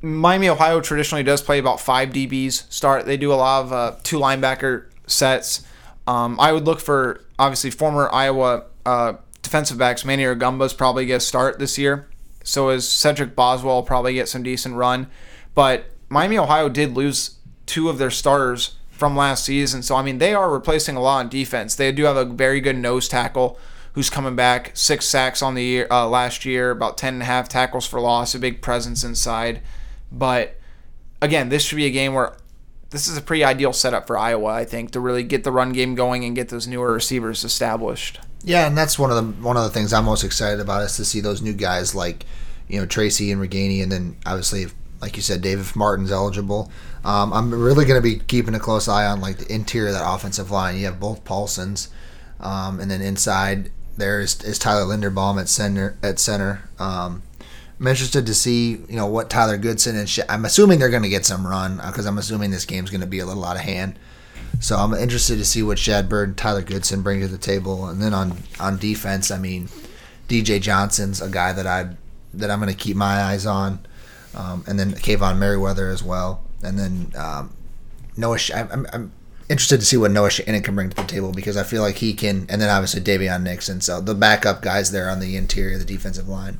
Miami, Ohio traditionally does play about five DBs start. They do a lot of uh, two linebacker sets. Um, I would look for obviously former Iowa uh, defensive backs. Manny Rugamba's probably get a start this year. So is Cedric Boswell probably get some decent run. But Miami, Ohio did lose two of their starters from last season. So I mean they are replacing a lot on defense. They do have a very good nose tackle who's coming back, six sacks on the year uh, last year, about ten and a half tackles for loss, a big presence inside. But again, this should be a game where this is a pretty ideal setup for Iowa, I think, to really get the run game going and get those newer receivers established. Yeah, and that's one of the one of the things I'm most excited about is to see those new guys like, you know, Tracy and Ragaini, and then obviously, like you said, David Martin's eligible. Um, I'm really going to be keeping a close eye on like the interior of that offensive line. You have both Paulsens, um, and then inside there is, is Tyler Linderbaum at center. At center, um, I'm interested to see you know what Tyler Goodson and Sh- I'm assuming they're going to get some run because I'm assuming this game's going to be a little out of hand. So I'm interested to see what Shad Byrd and Tyler Goodson bring to the table. And then on on defense, I mean, DJ Johnson's a guy that I that I'm going to keep my eyes on, um, and then Kaevon Merriweather as well. And then um, Noah, Sh- I'm, I'm interested to see what Noah Shannon can bring to the table because I feel like he can. And then obviously Daviyon Nixon. So the backup guys there on the interior, the defensive line.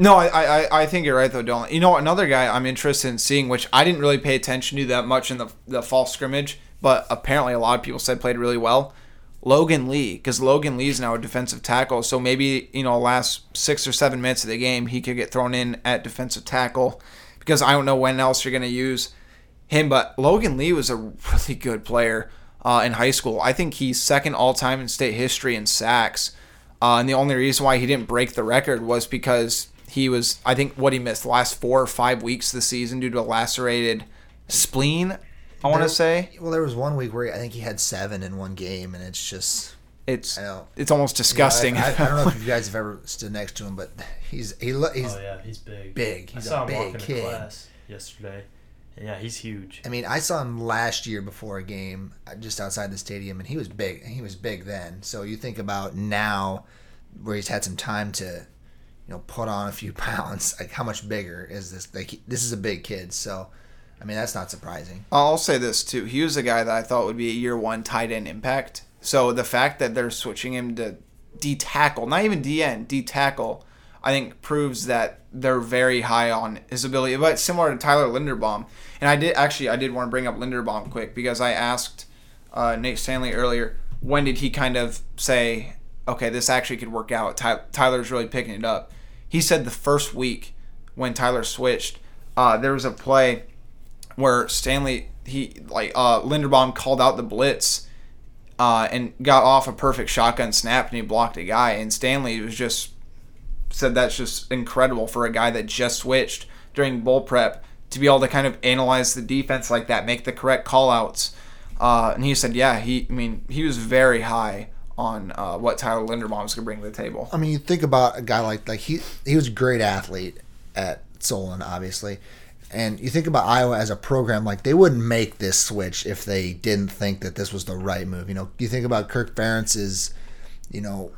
No, I, I, I think you're right though, Dylan. You know, another guy I'm interested in seeing, which I didn't really pay attention to that much in the the fall scrimmage, but apparently a lot of people said played really well. Logan Lee, because Logan Lee is now a defensive tackle, so maybe you know last six or seven minutes of the game he could get thrown in at defensive tackle, because I don't know when else you're gonna use him. But Logan Lee was a really good player uh, in high school. I think he's second all time in state history in sacks, uh, and the only reason why he didn't break the record was because he was, I think, what he missed the last four or five weeks of the season due to a lacerated spleen. I want to say Well, there was one week where I think he had seven in one game, and it's just it's it's almost disgusting. You know, I, I, I, don't know if *laughs* you guys have ever stood next to him, but he's he lo- he's. oh yeah, he's big. big. I saw a him big walking kid. class yesterday. Yeah, he's huge. I mean, I saw him last year before a game, uh, just outside the stadium, and he was big. He was big then. So you think about now, where he's had some time to, you know, put on a few *laughs* pounds. Like how much bigger is this? Like this is a big kid. So, I mean, that's not surprising. I'll say this too. He was a guy that I thought would be a year one tight end impact. So the fact that they're switching him to D tackle, not even DN, D tackle, I think proves that they're very high on his ability. But similar to Tyler Linderbaum, and I did actually I did want to bring up Linderbaum quick because I asked uh, Nate Stanley earlier when did he kind of say, okay, this actually could work out. Ty- Tyler's really picking it up. He said the first week when Tyler switched, uh, there was a play where Stanley he like uh, Linderbaum called out the blitz uh, and got off a perfect shotgun snap and he blocked a guy and Stanley was just said that's just incredible for a guy that just switched during bull prep to be able to kind of analyze the defense like that, make the correct callouts. Uh, and he said, yeah, he I mean he was very high on uh, what Tyler Linderbaum's going to bring to the table. I mean, you think about a guy like like he he was a great athlete at Solon, obviously, and you think about Iowa as a program, like they wouldn't make this switch if they didn't think that this was the right move. You know, you think about Kirk Ferentz's, you know,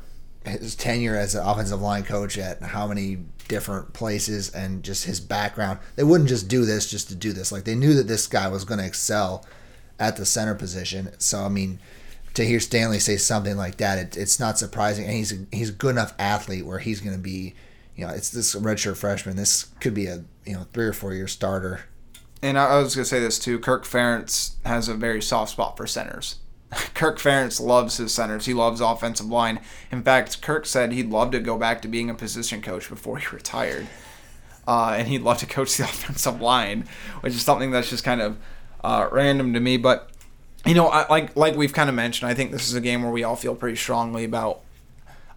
his tenure as an offensive line coach at how many different places and just his background. They wouldn't just do this just to do this. Like they knew that this guy was going to excel at the center position. So I mean, to hear Stanley say something like that, it, it's not surprising. And he's a, he's a good enough athlete where he's going to be, you know, it's this redshirt freshman. This could be a you know three or four year starter. And I, was going to say this too. Kirk Ferentz has a very soft spot for centers. *laughs* Kirk Ferentz loves his centers. He loves offensive line. In fact, Kirk said he'd love to go back to being a position coach before he *laughs* retired. Uh, and he'd love to coach the *laughs* offensive line, which is something that's just kind of uh, random to me. But you know, I, like like we've kind of mentioned, I think this is a game where we all feel pretty strongly about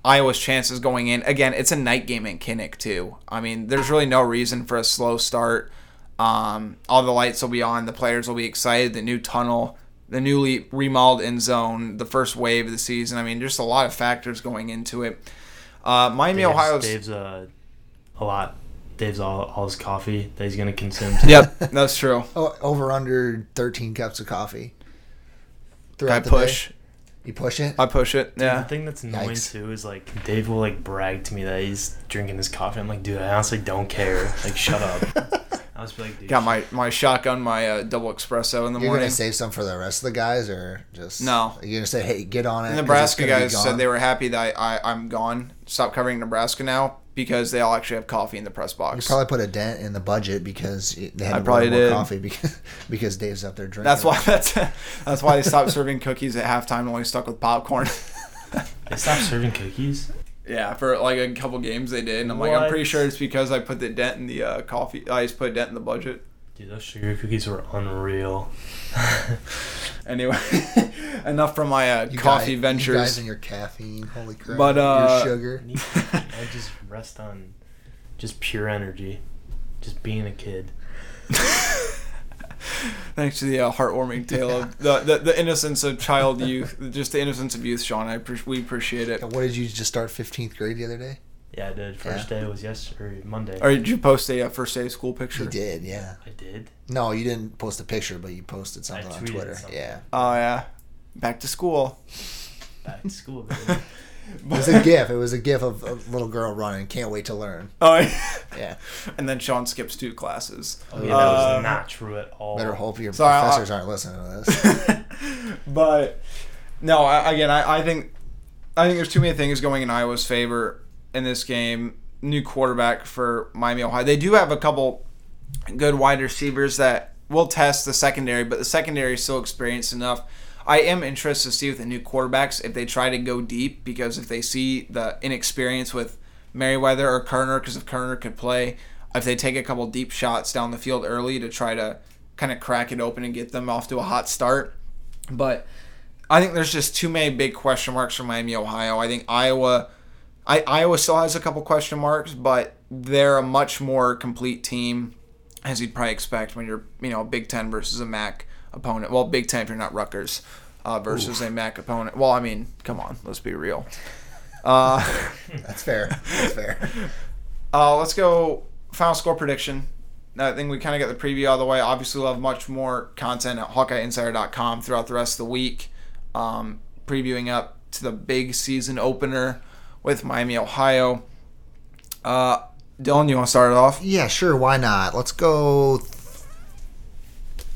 Iowa's chances going in. Again, it's a night game in Kinnick too. I mean, there's really no reason for a slow start. Um, all the lights will be on. The players will be excited. The new tunnel, the newly remodeled end zone, the first wave of the season. I mean, just a lot of factors going into it. Uh, Miami, Dave's, Ohio's. Dave's uh, a lot. Dave's all, all his coffee that he's gonna consume. Today. Yep, *laughs* that's true. Oh, over under thirteen cups of coffee. I throughout the push. day. You push it. I push it. Yeah. The thing that's annoying Yikes. too is like Dave will like brag to me that he's drinking his coffee. I'm like, dude, I honestly don't care. Like, shut up. *laughs* I was like, dude, Got my, my shotgun, my uh, double espresso in the You're morning. gonna save some for the rest of the guys, or just No. You're gonna say, "Hey, get on it." The 'cause it's Nebraska gonna be guys said they were happy that I, I, I'm gone. Stop covering Nebraska now because they all actually have coffee in the press box. You box. probably put a dent in the budget because they had I to probably buy more did. coffee because *laughs* because Dave's up there drinking. That's why that's that's why they stopped serving cookies at halftime and only stuck with popcorn. they stopped serving cookies. Yeah, for like a couple games they did, and I'm like, I'm What? pretty sure it's because I put the dent in the uh, coffee. I just put a dent in the budget. Dude, those sugar cookies were unreal. *laughs* Anyway, *laughs* enough from my uh, You coffee guys, ventures. You guys and your caffeine, holy crap! But, uh, your sugar. *laughs* I just rest on just pure energy, just being a kid. *laughs* Thanks to the uh, heartwarming tale of *laughs* the, the the innocence of child youth, just the innocence of youth, Sean. I pre- we appreciate it. What did you just start 15th grade the other day? Yeah, I did. First day was yesterday, or Monday. Or did you post a uh, first day of school picture? You did, yeah. I did. No, you didn't post a picture, but you posted something on Twitter. something. Yeah, Oh yeah, back to school. Back to school. *laughs* baby. it was a gif. It was a gif of a little girl running. Can't wait to learn. Oh yeah. Yeah. and then Sean skips two classes. Oh, yeah, that was uh, not true at all. Better hope your Sorry, I- professors aren't listening to this. *laughs* But no, I, again, I, I think I think there's too many things going in Iowa's favor in this game. New quarterback for Miami, Ohio. They do have a couple good wide receivers that will test the secondary, but the secondary is still experienced enough. I am interested to see with the new quarterbacks if they try to go deep because if they see the inexperience with Merriweather or Koerner, because if Koerner could play, if they take a couple deep shots down the field early to try to kind of crack it open and get them off to a hot start. But I think there's just too many big question marks for Miami, Ohio. I think Iowa, I, Iowa still has a couple question marks, but they're a much more complete team, as you'd probably expect when you're, you know, a Big Ten versus a MAC opponent. Well, Big Ten if you're not Rutgers, uh, versus a MAC opponent. Well, I mean, come on, let's be real. Uh, *laughs* That's fair. That's fair. *laughs* uh, let's go final score prediction. I think we kind of got the preview out of the way. Obviously, we'll have much more content at HawkeyeInsider.com throughout the rest of the week, um, previewing up to the big season opener with Miami, Ohio. Uh, Dylan, you want to start it off? Yeah, sure. Why not? Let's go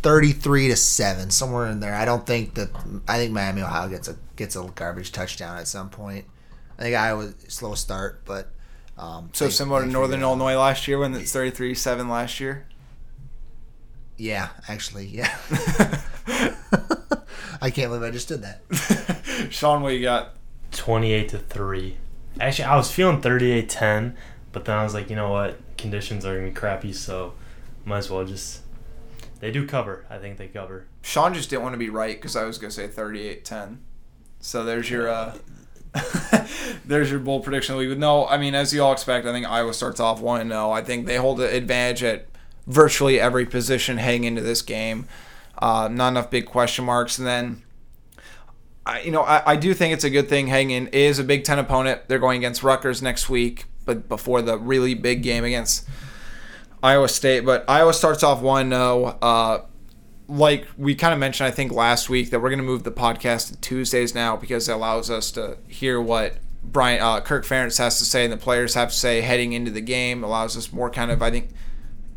thirty-three to seven, somewhere in there. I don't think that. I think Miami, Ohio gets a gets a garbage touchdown at some point. I think Iowa slow start, but Um, So they- similar to Northern out. Illinois last year when it's 33-7 last year. Yeah, actually, yeah. *laughs* I can't believe I just did that. *laughs* Sean, what you got? 28 to 3. Actually, I was feeling 38 10, but then I was like, you know what? Conditions are going to be crappy, so might as well just. They do cover. I think they cover. Sean just didn't want to be right because I was gonna say 38-10. So there's your uh, *laughs* there's your bold prediction of the week. No, I mean as you all expect, I think Iowa starts off one and zero. I think they hold the advantage at virtually every position heading into this game. Uh, not enough big question marks, and then. I, you know, I, I do think it's a good thing hanging is a Big Ten opponent. They're going against Rutgers next week, but before the really big game against Iowa State. But Iowa starts off 1 0. Uh, like we kind of mentioned, I think last week that we're going to move the podcast to Tuesdays now because it allows us to hear what Brian uh, Kirk Ferentz has to say and the players have to say heading into the game. Allows us more kind of I think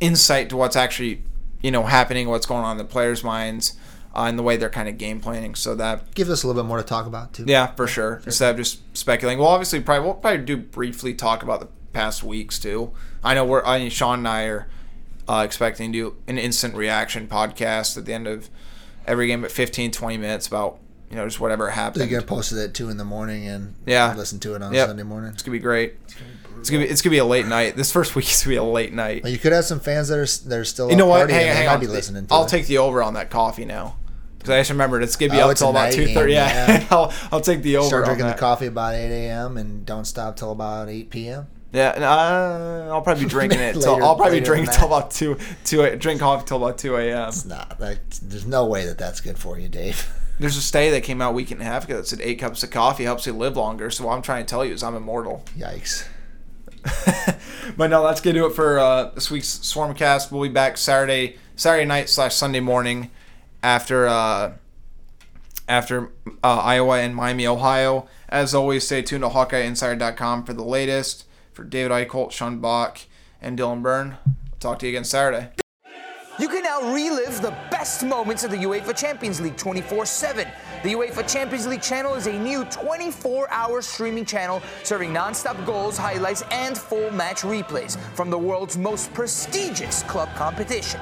insight to what's actually you know happening, what's going on in the players' minds, uh, and the way they're kind of game planning. So that Gives us a little bit more to talk about too. yeah, for sure. Instead of just speculating. Well, obviously, probably we'll probably do briefly talk about the past weeks too. I know we're I mean, Sean and I are uh, expecting to do an instant reaction podcast at the end of every game at 15, 20 minutes about you know just whatever happens. They get happened. gonna post it at two in the morning and Yeah. listen to it on Yep. Sunday morning. It's gonna be great. It's gonna be it's gonna be a late night. This first week is gonna be a late night. Well, you could have some fans that are that are still You know what? Hang on, and they hang on. be listening to I'll it. take the over on that coffee now. Because I just remembered it's gonna be Oh, up it's till about two thirty. Yeah, yeah. *laughs* I'll, I'll take the over. Start drinking the coffee about 8 a.m. and don't stop till about 8 p.m. Yeah, and, uh, I'll probably be *laughs* drinking it. till, Later- I'll probably drinking till about two, two, a- drink coffee till about two a.m. It's not. That, there's no way that that's good for you, Dave. *laughs* There's a study that came out a week and a half ago that said eight cups of coffee helps you live longer. So what I'm trying to tell you is I'm immortal. Yikes. *laughs* but no, let's get to it for uh, this week's Swarmcast. We'll be back Saturday, Saturday night slash Sunday morning after uh, after uh, Iowa and Miami, Ohio. As always, stay tuned to HawkeyeInsider.com for the latest. For David Eichholt, Sean Bach, and Dylan Byrne. Talk to you again Saturday. You can now relive the best moments of the UEFA Champions League 24 7. The UEFA Champions League channel is a new 24 hour streaming channel serving non stop goals, highlights, and full match replays from the world's most prestigious club competition.